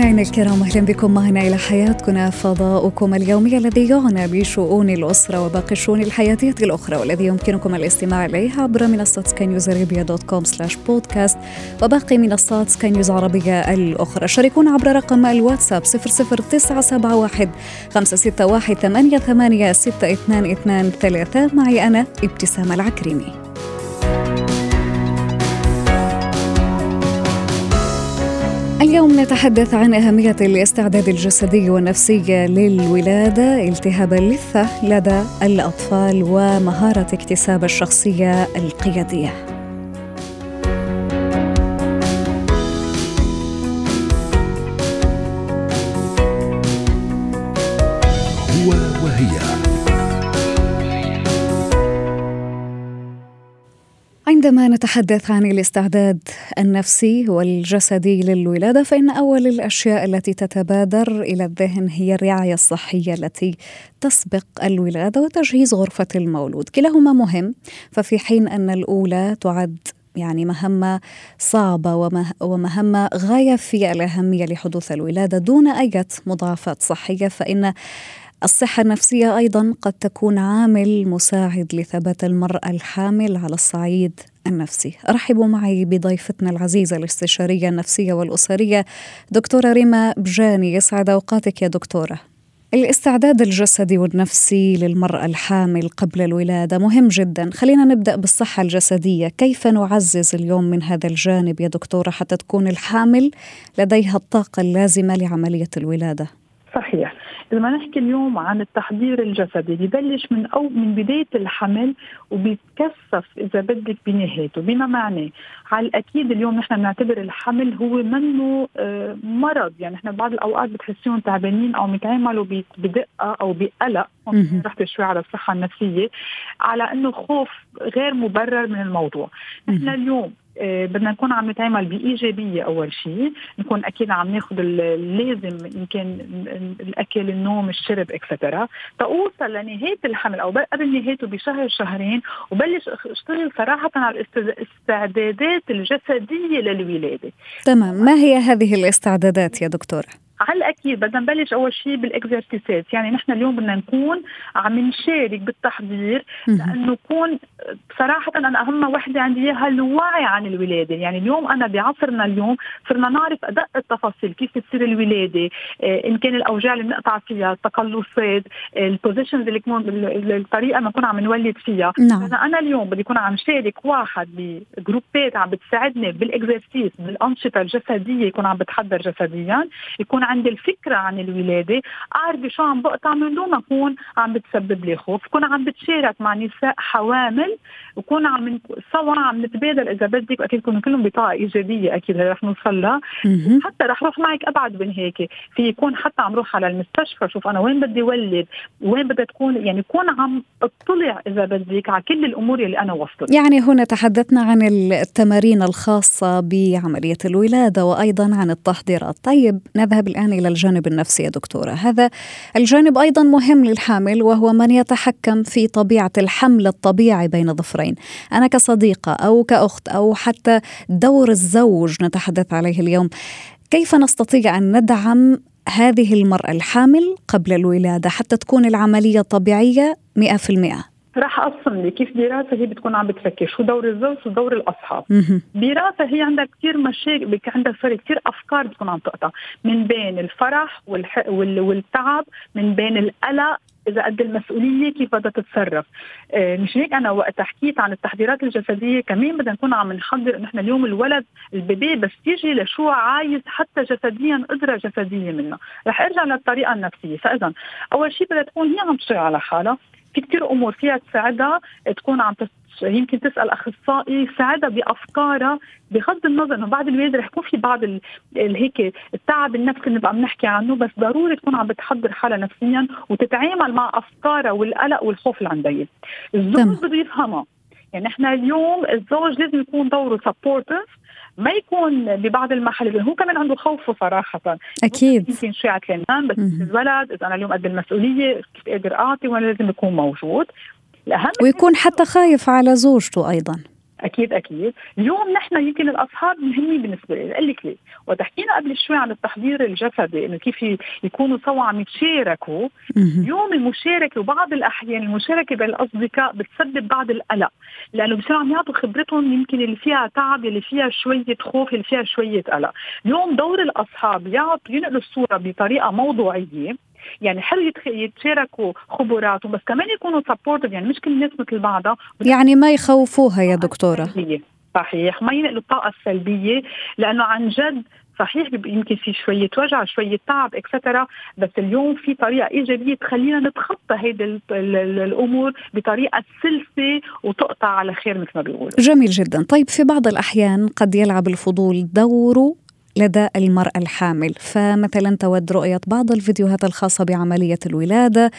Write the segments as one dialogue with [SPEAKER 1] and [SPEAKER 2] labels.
[SPEAKER 1] مستمعينا الكرام أهلا بكم معنا إلى حياتكم فضاؤكم اليومي الذي يعنى بشؤون الأسرة وباقي الشؤون الحياتية الأخرى والذي يمكنكم الاستماع اليه عبر منصة سكاي نيوز dot com slash podcast وباقي منصات سكاي نيوز عربيه الأخرى. شاركونا عبر رقم الواتساب 00971 561 88 622 معي أنا ابتسام العكريمي اليوم نتحدث عن أهمية الاستعداد الجسدي والنفسي للولادة التهاب اللثة لدى الأطفال ومهارة اكتساب الشخصية القيادية. عندما نتحدث عن الاستعداد النفسي والجسدي للولادة فإن أول الأشياء التي تتبادر إلى الذهن هي الرعاية الصحية التي تسبق الولادة وتجهيز غرفة المولود، كلاهما مهم ففي حين أن الأولى تعد يعني مهمة صعبة ومهمة غاية في الأهمية لحدوث الولادة دون أي مضاعفات صحية فإن الصحة النفسية أيضا قد تكون عامل مساعد لثبات المرأة الحامل على الصعيد النفسي. رحبوا معي بضيفتنا العزيزة الاستشارية النفسية والأسرية دكتورة ريما بجاني. يسعد أوقاتك يا دكتورة. الاستعداد الجسدي والنفسي للمرأة الحامل قبل الولادة مهم جدا. خلينا نبدأ بالصحة الجسدية. كيف نعزز اليوم من هذا الجانب يا دكتورة حتى تكون الحامل لديها الطاقة اللازمة لعملية الولادة؟
[SPEAKER 2] صحيح. إذا ما نحكي اليوم عن التحضير الجسدي ببلش من أو من بداية الحمل وبيتكثف إذا بدك بنهايته. بما معناه على الأكيد اليوم نحن بنعتبر الحمل هو منه آه، مرض. يعني نحن بعض الأوقات بتحسيهم تعبانين أو متعاملوا بدقة أو بقلق. رحت شوي على الصحة النفسية على أنه خوف غير مبرر من الموضوع. نحن اليوم بدنا نكون عم نتعامل بإيجابية أول شيء نكون أكيد عم ناخذ اللازم يمكن الأكل النوم الشرب اكسترا توصل لنهاية الحمل أو قبل نهايته بشهر شهرين وبلش أشتغل صراحة على الاستعدادات الجسدية للولادة.
[SPEAKER 1] تمام. ما هي هذه الاستعدادات يا دكتورة؟
[SPEAKER 2] على الاكيد بدنا نبلش أول شيء بالاكزرسيسات يعني نحن اليوم بدنا نكون عم نشارك بالتحضير لأنه نكون صراحة أنا أهم وحدة عندي إياها الوعي عن الولادة. يعني اليوم أنا بعصرنا اليوم صرنا نعرف أدق التفاصيل كيف بتصير الولادة آه، إن كان الأوجاع اللي بنقطع فيها التقلصات ال positions اللي كمان الطريقة اللي بنكون عم نولد فيها. نعم. أنا أنا اليوم بدي أكون عم شارك واحد بجروبات عم بتساعدني بال exercise بالأنشطة الجسدية يكون عم بتحضر جسديا يكون عندي الفكرة عن الولادة اعرف شو عم بقطع من دون ما أكون عم بتسبب لي خوف. كون عم بتشارك مع نساء حوامل. وكون عم سوا عم نتبادل إذا بدك وأكيد يكونوا كلهم بطاقة إيجابية أكيد رح نوصل لها. حتى رح روح معك أبعد من هيك. في يكون حتى عم روح على المستشفى. شوف أنا وين بدي ولد؟ وين بدها تكون؟ يعني كون عم اطلع إذا بدك على كل الأمور اللي أنا وصلت.
[SPEAKER 1] يعني هنا تحدثنا عن التمارين الخاصة بعملية الولادة وأيضا عن التحضيرات. طيب نذهب الان الآن إلى الجانب النفسي يا دكتورة هذا الجانب أيضا مهم للحامل وهو من يتحكم في طبيعة الحمل الطبيعي بين ظفرين أنا كصديقة أو كأخت أو حتى دور الزوج نتحدث عليه اليوم كيف نستطيع أن ندعم هذه المرأة الحامل قبل الولادة حتى تكون العملية طبيعية 100%؟
[SPEAKER 2] راح اقسم لي كيف دراسة هي بتكون عم بتفكر شو دور الزوج شو دور الأصحاب. دراسة هي عندها كثير مشاكل عندها سوري كثير أفكار بتكون عم تقطع. من بين الفرح والح... وال... والتعب من بين القلق إذا قد المسؤولية كيف بدها تتصرف. آه مش هيك أنا وقت حكيت عن التحضيرات الجسدية كمان بدنا نكون عم نحضر نحن اليوم الولد البيبي بس يجي لشو عايز حتى جسديا قدرة جسدية منه. رح أرجع للطريقة النفسية. فاذا أول شيء بدها تكون هي عم تشتغل على حالها. في كثير أمور فيها تساعدها تكون عم يمكن تسأل أخصائي يساعدها بأفكارها بغض النظر إنه بعد الولاده رح يكون في بعض هيك التعب النفسي اللي عم نحكي عنه بس ضروري تكون عم بتحضر حالها نفسيا وتتعامل مع أفكارها والقلق والخوف اللي عندها. الزوج بده يفهمها. يعني إحنا اليوم الزوج لازم يكون دوره سبورتيف ما يكون ببعض المحلات هو كمان عنده خوفه صراحة
[SPEAKER 1] أكيد.
[SPEAKER 2] يمكن شيعة لبنان بس. الولد إذا أنا اليوم قد المسؤولية كيف قادر أعطي وأنا لازم يكون موجود. الأهم
[SPEAKER 1] ويكون حتى خايف على زوجته أيضا.
[SPEAKER 2] أكيد أكيد. اليوم نحن يمكن الأصحاب مهمين بالنسبة لي أقول لك ليه؟ وقت حكينا قبل شوي عن التحضير الجسدي إنه كيف يكونوا سوا عم يتشاركوا. اليوم المشاركة وبعض الأحيان المشاركة بين الأصدقاء بتسبب بعض القلق لأنه بصيروا عم يعطوا خبرتهم يمكن اللي فيها تعب اللي فيها شوية خوف اللي فيها شوية قلق. اليوم دور الأصحاب يعطوا ينقلوا الصورة بطريقة موضوعية. يعني حلو يتشاركوا خبراتهم بس كمان يكونوا سبورتيف يعني مش كل الناس مثل بعضها.
[SPEAKER 1] يعني ما يخوفوها يا
[SPEAKER 2] السلبية. صحيح. ما ينقلوا الطاقة السلبية لأنه عن جد صحيح يمكن في شوية وجع شوية تعب اكسترا بس اليوم في طريقة إيجابية تخلينا نتخطى هيدي ال- ال- ال- الأمور بطريقة سلسة وتقطع على خير مثل ما بيقولوا.
[SPEAKER 1] جميل جدا. طيب في بعض الأحيان قد يلعب الفضول دوره لدى المرأة الحامل فمثلا تود رؤية بعض الفيديوهات الخاصة بعملية الولادة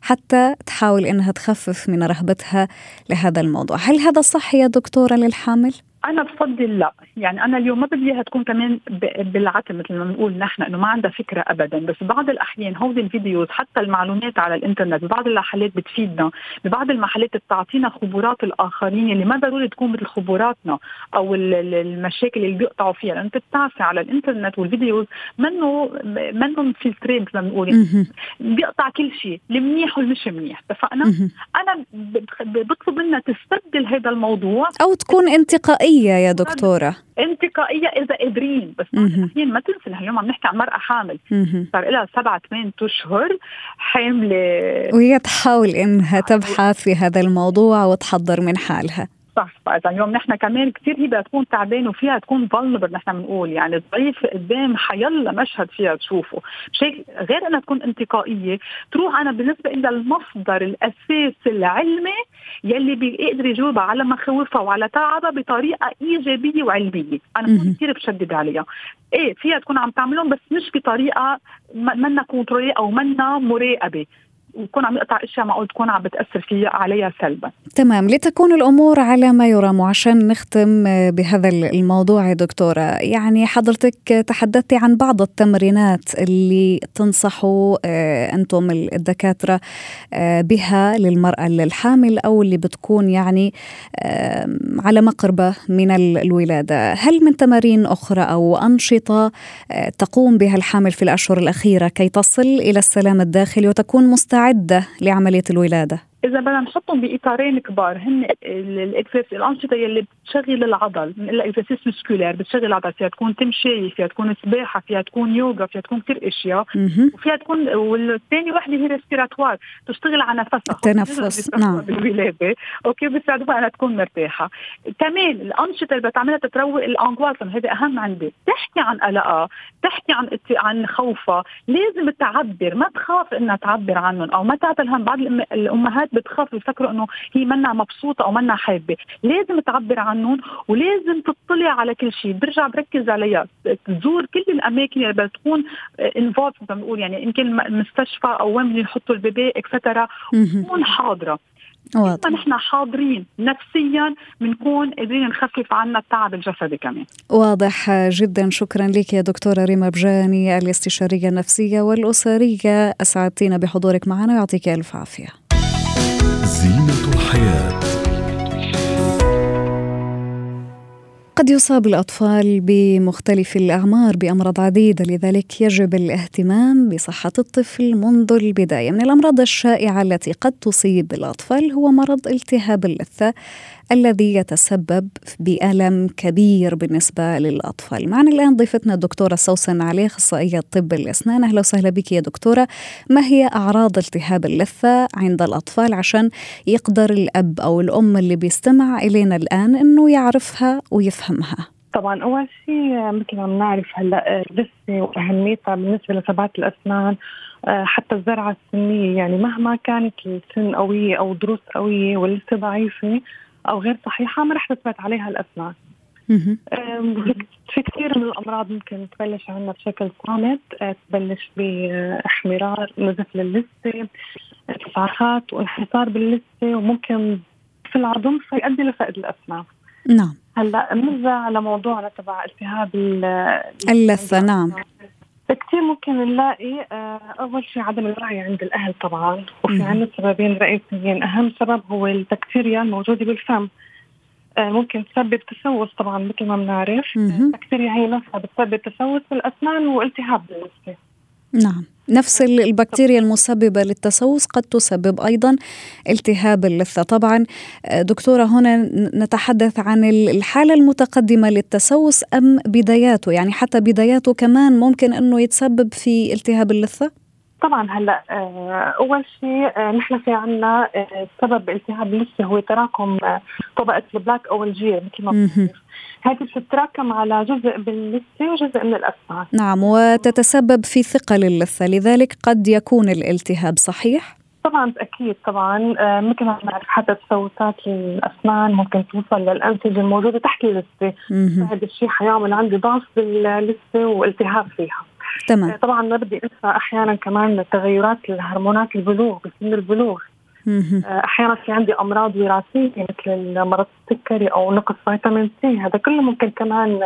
[SPEAKER 1] حتى تحاول إنها تخفف من رهبتها لهذا الموضوع هل هذا صح يا دكتورة للحامل؟
[SPEAKER 2] أنا بفضل لا. يعني أنا اليوم ما بدي إياها تكون كمان بالعتم مثل ما بنقول نحن إنه ما عندها فكرة ابدا. بس بعض الأحيان هودي ال videos حتى المعلومات على الإنترنت ببعض المحلات بتفيدنا. ببعض المحلات بتعطينا خبرات الآخرين اللي ما ضروري تكون مثل خبراتنا أو ال- ال- المشاكل اللي بيقطعوا فيها. لأنه بتعرفي على الإنترنت وال videos منه منهم مفلترين مثل ما بنقول. بيقطع كل شيء. المنيح والمش منيح. اتفقنا. أنا بطلب منها تستبدل هذا الموضوع.
[SPEAKER 1] أو تكون انتقائية يا دكتورة.
[SPEAKER 2] انتقائية إذا قادرين بس ما تنسى نحن اليوم عم نحكي عن مرأة حامل. صار لها سبعة ثمان أشهر حاملة.
[SPEAKER 1] وهي تحاول إنها تبحث في هذا الموضوع وتحضر من حالها.
[SPEAKER 2] صح. فإذا اليوم نحن كمان كثير هي بدها تكون تعبانة وفيها تكون فولنبل نحن بنقول. يعني ضعيفه قدام حيلا مشهد فيها تشوفه. شيء غير إنها تكون انتقائية. تروح أنا بالنسبة لها المصدر الاساس العلمي يلي بيقدر يجاوبها على مخاوفها وعلى تعبها بطريقة إيجابية وعلمية.
[SPEAKER 1] أنا.
[SPEAKER 2] بكون كثير بشدد عليها. إيه فيها تكون عم تعملهم بس مش بطريقة منا كنترولي أو منا مراقبة. وتكون عم يقطع أشياء معقول تكون عم بتأثر فيها عليها سلبا.
[SPEAKER 1] تمام لتكون الأمور على ما يرام وعشان نختم آه، بهذا الموضوع يا دكتورة. يعني حضرتك تحدثتي عن بعض التمرينات اللي تنصحوا آه، أنتم الدكاترة آه، بها للمرأة الحامل أو اللي بتكون يعني على مقربة من ال- الولادة. هل من تمارين أخرى أو أنشطة آه، تقوم بها الحامل في الأشهر الأخيرة كي تصل إلى السلام الداخلي وتكون مستعدة لعملية الولادة.
[SPEAKER 2] إذا بدنا نحطهم بإطارين كبار هن الأنشطة يلي بتشغل العضل بنقول exercices musculaires بتشغل العضل فيها تكون تمشي فيها تكون سباحة فيها تكون يوغا فيها تكون كثير
[SPEAKER 1] أشياء.
[SPEAKER 2] وفيها تكون والثاني وحدة هي ريسبيراتوار تشتغل على نفسها.
[SPEAKER 1] التنفس، نعم.
[SPEAKER 2] بالولاده أوكي بيساعدوها انها تكون مرتاحة. كمان الأنشطة اللي بتعملها تتروق الانغواس هذا أهم عندي. تحكي عن قلقها تحكي عن عن خوفها. لازم تعبر ما تخاف إنها تعبر عنهم أو ما تعطي الهم بعض الأمهات بتخاف بيفكروا إنه هي منا مبسوطة أو منا حابة. لازم تعبر عنهم ولازم تطلع على كل شيء. برجع بركز عليها تزور كل الأماكن اللي بدها تكون involved مثل ما بنقول يعني يمكن م- مستشفى أو وين يحطوا ال baby
[SPEAKER 1] et cetera.
[SPEAKER 2] تكون حاضرة.
[SPEAKER 1] واضح.
[SPEAKER 2] نحن حاضرين. نفسيا بنكون قادرين نخفف عنا التعب الجسدي كمان.
[SPEAKER 1] واضح جدا. شكرا لك يا دكتورة ريما بجاني الاستشارية النفسية والأسرية. أسعدتينا بحضورك معنا ويعطيك ألف عافية.
[SPEAKER 3] زينة الحياة.
[SPEAKER 1] قد يصاب الأطفال بمختلف الأعمار بأمراض عديدة لذلك يجب الاهتمام بصحة الطفل منذ البداية. من الأمراض الشائعة التي قد تصيب الأطفال هو مرض التهاب اللثة الذي يتسبب بألم كبير بالنسبة للأطفال. معنا الآن ضيفتنا الدكتورة سوسن علي أخصائية طب الأسنان. أهلا وسهلا بك يا دكتورة. ما هي أعراض التهاب اللثة عند الأطفال عشان يقدر الأب أو الأم اللي بيستمع إلينا الآن أنه يعرفها ويفهمها؟
[SPEAKER 4] طبعا أول شيء مثل ما بنعرف هلا اللثة وأهميتها بالنسبة لثبات الأسنان آه، حتى الزرعة السنية. يعني مهما كانت السن قوية أو ضروس قوية واللثة ضعيفة أو غير صحيحة ما رح تثبت عليها الأسنان. في كثير من الأمراض ممكن تبلش عندنا بشكل صامت آه، تبلش باحمرار نزف للثه تصعخات وانحسار باللثة وممكن في العظم فيؤدي لفقد الأسنان.
[SPEAKER 1] نعم.
[SPEAKER 4] هلأ بنرجع لموضوعنا تبع التهاب
[SPEAKER 1] اللثة نعم.
[SPEAKER 4] كثير ممكن نلاقي آه، أول شيء عدم الوعي عند الأهل طبعا. وفي عندنا سببين رئيسيين. أهم سبب هو البكتيريا الموجودة بالفم. آه، ممكن تسبب تسوس طبعا مثل ما بنعرف. البكتيريا هي نفسها بتسبب تسوس بالأسنان والتهاب باللثه
[SPEAKER 1] نعم. نفس البكتيريا المسببة للتسوس قد تسبب أيضا التهاب اللثة. طبعا آه، دكتورة هنا نتحدث عن الحالة المتقدمة للتسوس أم بداياته؟ يعني حتى بداياته كمان ممكن أنه يتسبب في التهاب اللثة؟
[SPEAKER 4] طبعا هلا آه، أول شيء آه، نحن في عنا سبب التهاب اللثه هو تراكم طبقة البلاك أو الجير مثل ما هذه بتتراكم على جزء باللثه وجزء من الأسنان.
[SPEAKER 1] نعم وتتسبب في ثقل اللثة لذلك قد يكون الالتهاب صحيح؟
[SPEAKER 4] طبعا أكيد طبعا آه مثل ما بنعرف حتى تسوسات الأسنان ممكن توصل للأنسجة الموجودة تحت اللثة. هذا الشيء حيعمل عندي ضعف باللثة والتهاب فيها.
[SPEAKER 1] تمام. آه
[SPEAKER 4] طبعا ما بدي أنسى أحيانا كمان تغيرات الهرمونات البلوغ بسن البلوغ. آه، أحيانا في عندي أمراض وراثية مثل مرض السكري أو نقص فيتامين سي. هذا كله ممكن كمان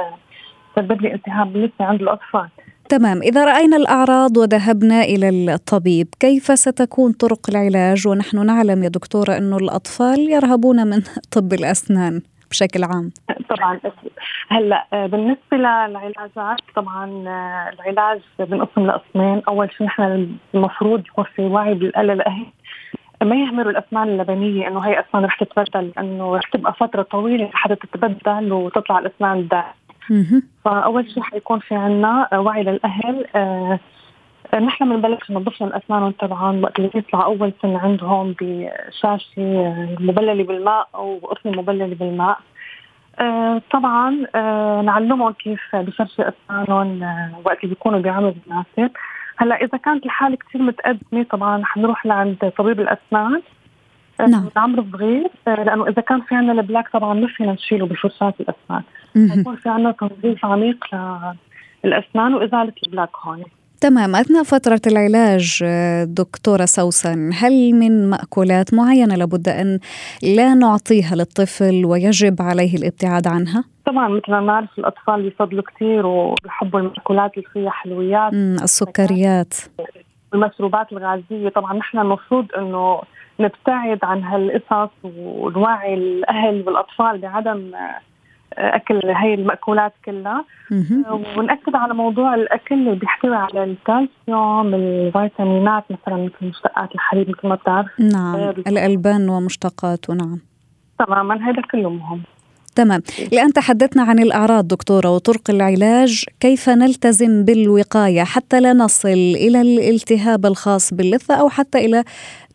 [SPEAKER 4] يسبب لي التهاب بالنسبة عند الأطفال.
[SPEAKER 1] تمام. إذا رأينا الأعراض وذهبنا إلى الطبيب كيف ستكون طرق العلاج؟ ونحن نعلم يا دكتورة أنه الأطفال يرهبون من طب الأسنان. بشكل عام؟
[SPEAKER 4] طبعا. هلأ آه، بالنسبة للعلاجات طبعا آه، العلاج بنقسم لقسمين. أول شيء نحن المفروض يكون في وعي بالاهل ما يهملوا الأسنان اللبنية إنه هي اسنان رح تتبدل لأنه رح تبقى فترة طويلة لحتى تتبدل وتطلع الأسنان الدائمه فأول شيء حيكون في عنا وعي للأهل آه نحن بنبلش ننظف لهم أسنانهم طبعا وقت اللي يطلع أول سنه عندهم بشاشة مبللة بالماء أو قطن مبللة بالماء. آه طبعا آه نعلمهم كيف بفرشوا أسنانهم آه وقت اللي بيكونوا بعمر مناسب هلأ إذا كانت الحالة كثير متقدمة طبعا حنروح لعند طبيب الأسنان.
[SPEAKER 1] آه، نعم.
[SPEAKER 4] عمر صغير آه، لأنه إذا كان في عندنا البلاك طبعا ما فينا نشيله بفرشاه الأسنان. حيكون في عندنا تنظيف عميق للأسنان وإزالة البلاك هون.
[SPEAKER 1] تمام أثناء فترة العلاج دكتورة سوسن هل من مأكولات معينة لابد أن لا نعطيها للطفل ويجب عليه الابتعاد عنها؟
[SPEAKER 4] طبعا مثل ما نعرف الأطفال بيفضلوا كثير وبيحبوا المأكولات اللي فيها حلويات
[SPEAKER 1] السكريات.
[SPEAKER 4] المشروبات الغازية. طبعا نحن المفروض إنه نبتعد عن هالقصص ونوعي الأهل والأطفال بعدم أكل هي المأكولات كلها. ونأكد على موضوع الأكل اللي بيحتوي على الكالسيوم الفيتامينات مثلا مثل مشتقات الحليب مثل ما بتعرف.
[SPEAKER 1] نعم الألبان ومشتقاته نعم.
[SPEAKER 4] تماما هذا كله مهم
[SPEAKER 1] تمام. الآن تحدثنا عن الأعراض دكتورة وطرق العلاج كيف نلتزم بالوقاية حتى لا نصل إلى الالتهاب الخاص باللثة أو حتى إلى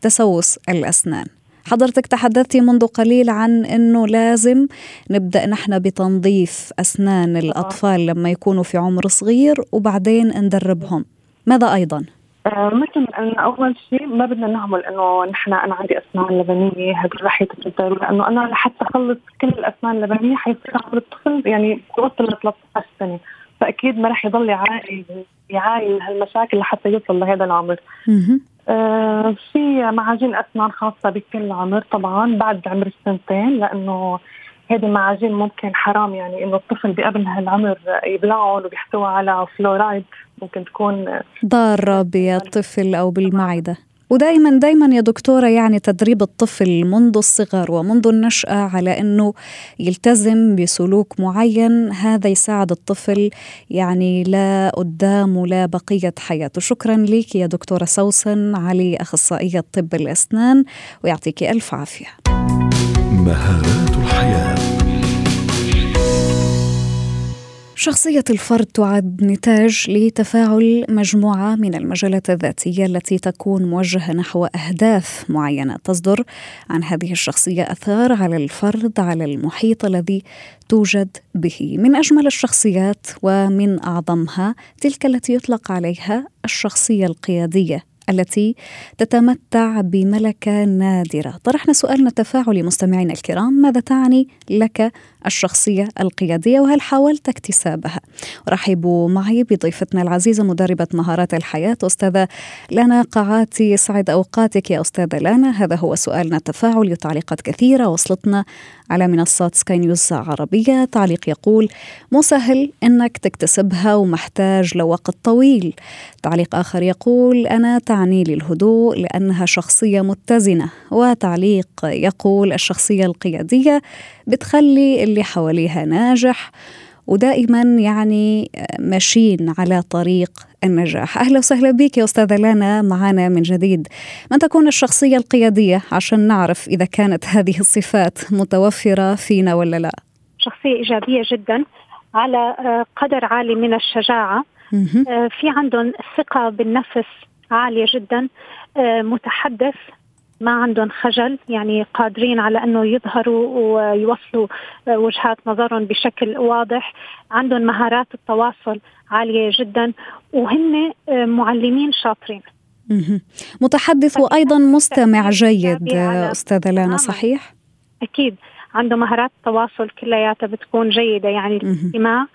[SPEAKER 1] تسوس الأسنان. حضرتك تحدثتي منذ قليل عن إنه لازم نبدأ نحن بتنظيف أسنان الأطفال لما يكونوا في عمر صغير وبعدين ندربهم. ماذا أيضا؟
[SPEAKER 4] آه مثل أن أول شيء ما بدنا نعمل إنه نحن أنا عندي أسنان لبنية هذا رح يتبدل لأنه أنا لحتى أخلص كل الأسنان اللبنية حيصير عمر الطفل يعني توصل ل 13 سنة. فأكيد ما رح يضل يعاني يعاني من هالمشاكل لحتى يوصل لهذا العمر. آه في معاجين أسنان خاصة بكل عمر طبعا بعد عمر السنتين لأنه هذه المعاجين ممكن حرام يعني إنه الطفل بقبل هالعمر يبلعهم وبيحتوي على فلورايد ممكن تكون
[SPEAKER 1] ضارة بالطفل أو بالمعدة. ودائما دائما يا دكتورة يعني تدريب الطفل منذ الصغر ومنذ النشأة على أنه يلتزم بسلوك معين هذا يساعد الطفل يعني لا قدام ولا بقية حياته. شكرا لك يا دكتورة سوسن علي أخصائية طب الأسنان ويعطيك ألف عافية. مهارات الحياة. شخصية الفرد تعد نتاج لتفاعل مجموعة من المجالات الذاتية التي تكون موجهة نحو أهداف معينة. تصدر عن هذه الشخصية أثار على الفرد على المحيط الذي توجد به. من أجمل الشخصيات ومن أعظمها تلك التي يطلق عليها الشخصية القيادية التي تتمتع بملكة نادرة. طرحنا سؤالنا التفاعلي مستمعينا الكرام. ماذا تعني لك الشخصية القيادية وهل حاولت اكتسابها؟ رحبوا معي بضيفتنا العزيزة مدربة مهارات الحياة أستاذة لانا قاعاتي سعد أوقاتك يا أستاذة لانا. هذا هو سؤالنا التفاعلي وتعليقات كثيرة وصلتنا على منصات سكاي نيوز عربية. تعليق يقول مو سهل إنك تكتسبها ومحتاج لوقت طويل. تعليق آخر يقول أنا تعني لي الهدوء لأنها شخصية متزنة. وتعليق يقول الشخصية القيادية بتخلي اللي حواليها ناجح ودائما يعني ماشيين على طريق النجاح. أهلا وسهلا بك يا أستاذة لانا معنا من جديد من تكون الشخصية القيادية عشان نعرف إذا كانت هذه الصفات متوفرة فينا ولا لا.
[SPEAKER 5] شخصية إيجابية جدا على قدر عالي من الشجاعة. في عندهم ثقة بالنفس عالية جدا متحدث ما عندهم خجل يعني قادرين على إنه يظهروا ويوصلوا وجهات نظرهم بشكل واضح. عندهم مهارات التواصل عالية جدا وهن معلمين شاطرين.
[SPEAKER 1] متحدث وأيضا مستمع جيد استاذه لانا صحيح؟
[SPEAKER 5] أكيد. عنده مهارات التواصل كلياتها بتكون جيدة يعني الاستماع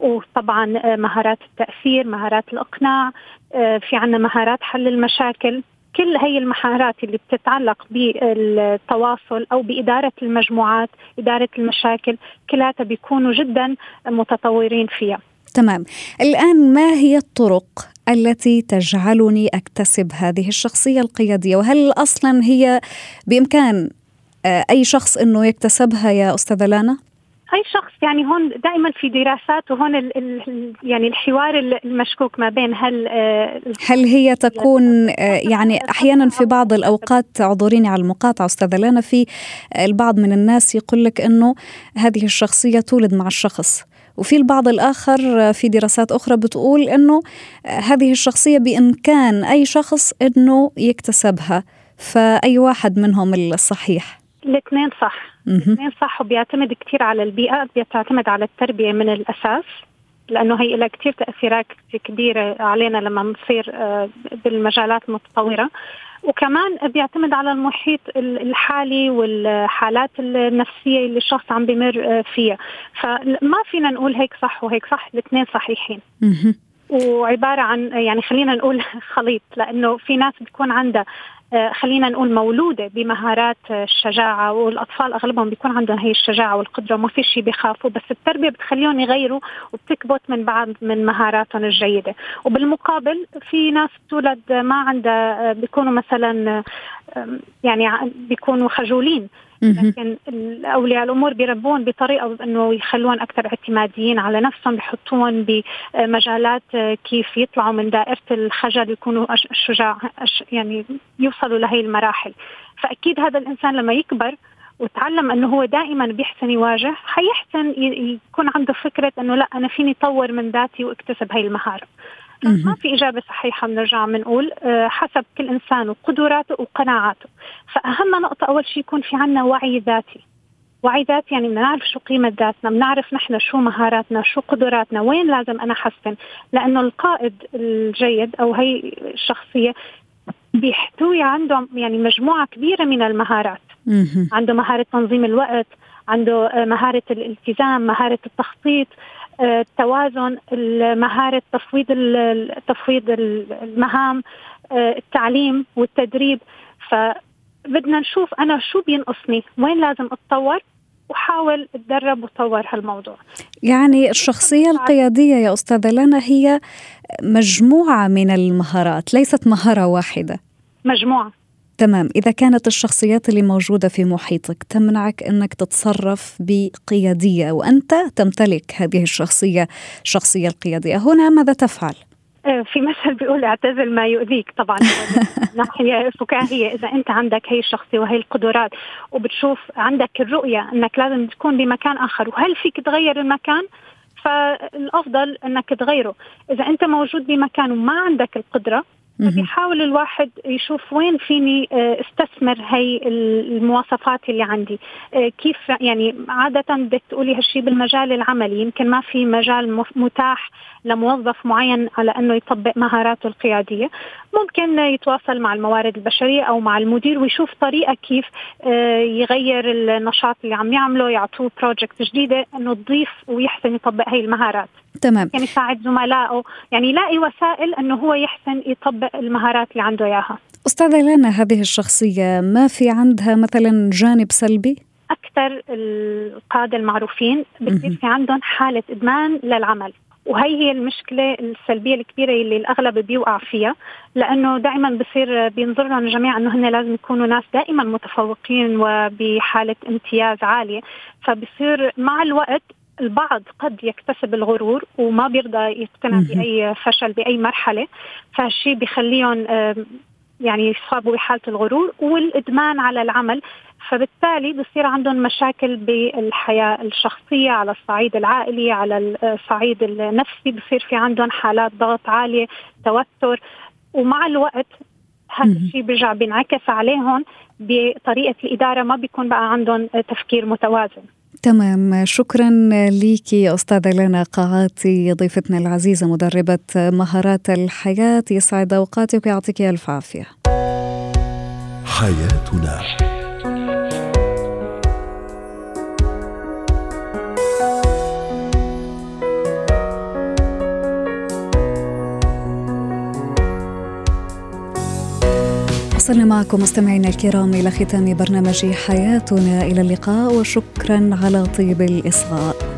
[SPEAKER 5] وطبعا مهارات التأثير مهارات الإقناع آه، في عندنا مهارات حل المشاكل. كل هي المهارات اللي بتتعلق بالتواصل أو بإدارة المجموعات، إدارة المشاكل، كلها بيكونوا جدا متطورين فيها.
[SPEAKER 1] تمام، الآن ما هي الطرق التي تجعلني أكتسب هذه الشخصية القيادية وهل أصلا هي بإمكان آه، أي شخص إنه يكتسبها يا أستاذة لانا؟
[SPEAKER 5] اي شخص يعني هون دائما في دراسات وهون ال ال يعني الحوار المشكوك ما بين هل
[SPEAKER 1] آه، هل هي تكون آه، يعني أحيانا في بعض الأوقات اعذريني على المقاطعة أستاذة لانا في البعض من الناس يقول لك إنه هذه الشخصية تولد مع الشخص. وفي البعض الآخر في دراسات أخرى بتقول أنه هذه الشخصية بإمكان أي شخص أنه يكتسبها. فأي واحد منهم الصحيح؟
[SPEAKER 5] الاثنين صح. الاثنين صح وبيعتمد كثير على البيئة بتعتمد على التربية من الأساس لأنه هي لها كثير تأثيرات كبيرة علينا لما نصير آه، بالمجالات المتطورة. وكمان بيعتمد على المحيط الحالي والحالات النفسية اللي الشخص عم بمر آه، فيها. فما فينا نقول هيك صح وهيك صح الاثنين صحيحين. وعبارة عن يعني خلينا نقول خليط لأنه في ناس بتكون عندها خلينا نقول مولودة بمهارات الشجاعة والأطفال أغلبهم بيكون عندهم هي الشجاعة والقدرة وما في شيء بيخافوا بس التربية بتخليهم يغيروا وبتكبت من بعض من مهاراتهم الجيدة. وبالمقابل في ناس تولد ما عندها آه، بيكونوا مثلا يعني بيكونوا خجولين. لكن أولياء الأمور بيربون بطريقة إنه يخلون أكثر اعتماديين على نفسهم بحطوهم بمجالات كيف يطلعوا من دائرة الخجل يكونوا شجاع يعني يوصلوا لهي المراحل. فأكيد هذا الإنسان لما يكبر وتعلم إنه هو دائما بيحسن يواجه حيحسن يكون عنده فكرة إنه لا أنا فيني اطور من ذاتي واكتسب هاي المهارة. ما في إجابة صحيحة بنرجع بنقول آه، حسب كل إنسان وقدراته وقناعاته. فأهم نقطة أول شيء يكون في عنا وعي ذاتي. وعي ذاتي يعني بنعرف شو قيمة ذاتنا بنعرف نحن شو مهاراتنا شو قدراتنا وين لازم أنا أحسن. لأنه القائد الجيد أو هي الشخصية بيحتوي عنده يعني مجموعة كبيرة من المهارات. عنده مهارة تنظيم الوقت عنده آه، مهارة الالتزام مهارة التخطيط التوازن مهارة تفويض تفويض المهام آه، التعليم والتدريب. فبدنا نشوف أنا شو بينقصني وين لازم أتطور وحاول أتدرب وطور هالموضوع.
[SPEAKER 1] يعني الشخصية القيادية يا أستاذة لنا هي مجموعة من المهارات ليست مهارة واحدة.
[SPEAKER 5] مجموعة.
[SPEAKER 1] تمام إذا كانت الشخصيات اللي موجودة في محيطك تمنعك أنك تتصرف بقيادية وأنت تمتلك هذه الشخصية الشخصية القيادية. هنا ماذا تفعل؟
[SPEAKER 5] آه، في مثل بيقول اعتزل ما يؤذيك. طبعا ناحية فكاهية. إذا أنت عندك هي الشخصيه وهي القدرات وبتشوف عندك الرؤية أنك لازم تكون بمكان آخر وهل فيك تغير المكان؟ فالأفضل أنك تغيره. إذا أنت موجود بمكان وما عندك القدرة فبيحاول الواحد يشوف وين فيني آه، استثمر هي المواصفات اللي عندي. آه، كيف يعني عادة بدك تقولي هالشيء بالمجال العملي يمكن ما في مجال متاح لموظف معين على إنه يطبق مهاراته القيادية. ممكن يتواصل مع الموارد البشرية أو مع المدير ويشوف طريقة كيف آه، يغير النشاط اللي عم يعمله يعطوه بروجكت جديدة إنه تضيف ويحسن يطبق هي المهارات.
[SPEAKER 1] تمام.
[SPEAKER 5] يعني يساعد زملائه. يعني يلاقي وسائل إنه هو يحسن يطبق المهارات اللي عنده إياها.
[SPEAKER 1] أستاذة لنا هذه الشخصية ما في عندها مثلا جانب سلبي؟
[SPEAKER 5] أكثر القادة المعروفين بتصير في عندهم حالة إدمان للعمل. وهي هي المشكلة السلبية الكبيرة اللي الأغلب بيوقع فيها لأنه دائما بصير بينظر لهم الجميع أنه هن لازم يكونوا ناس دائما متفوقين وبحالة امتياز عالية. فبصير مع الوقت البعض قد يكتسب الغرور وما بيرضى يقتنع بأي فشل بأي مرحلة. فهالشيء بيخليهم يعني يصابوا بحالة الغرور والإدمان على العمل. فبالتالي بصير عندهم مشاكل بالحياة الشخصية على الصعيد العائلي على الصعيد النفسي. بصير في عندهم حالات ضغط عالية توتر. ومع الوقت هذا الشيء بيرجع بينعكس عليهم بطريقة الإدارة. ما بيكون بقى عندهم تفكير متوازن.
[SPEAKER 1] تمام. شكرا لك أستاذة لنا قاعاتي ضيفتنا العزيزة مدربة مهارات الحياة. يسعد أوقاتك ويعطيك ألف عافية.
[SPEAKER 3] حياتنا.
[SPEAKER 1] وصلنا معكم مستمعينا الكرام إلى ختام برنامج حياتنا إلى اللقاء وشكرا على طيب الإصغاء.